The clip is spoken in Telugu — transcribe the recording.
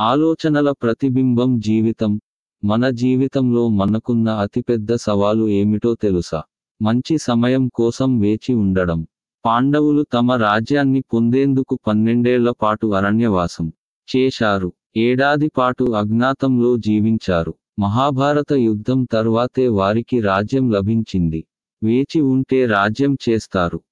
ఆలోచనల ప్రతిబింబం జీవితం. మన జీవితంలో మనకున్న అతిపెద్ద సవాలు ఏమిటో తెలుసా? మంచి సమయం కోసం వేచి ఉండడం. పాండవులు తమ రాజ్యాన్ని పొందేందుకు పన్నెండేళ్ళ పాటు అరణ్యవాసం చేశారు. ఏడాది పాటు అజ్ఞాతంలో జీవించారు. మహాభారత యుద్ధం తర్వాతే వారికి రాజ్యం లభించింది. వేచి ఉంటే రాజ్యం చేస్తారు.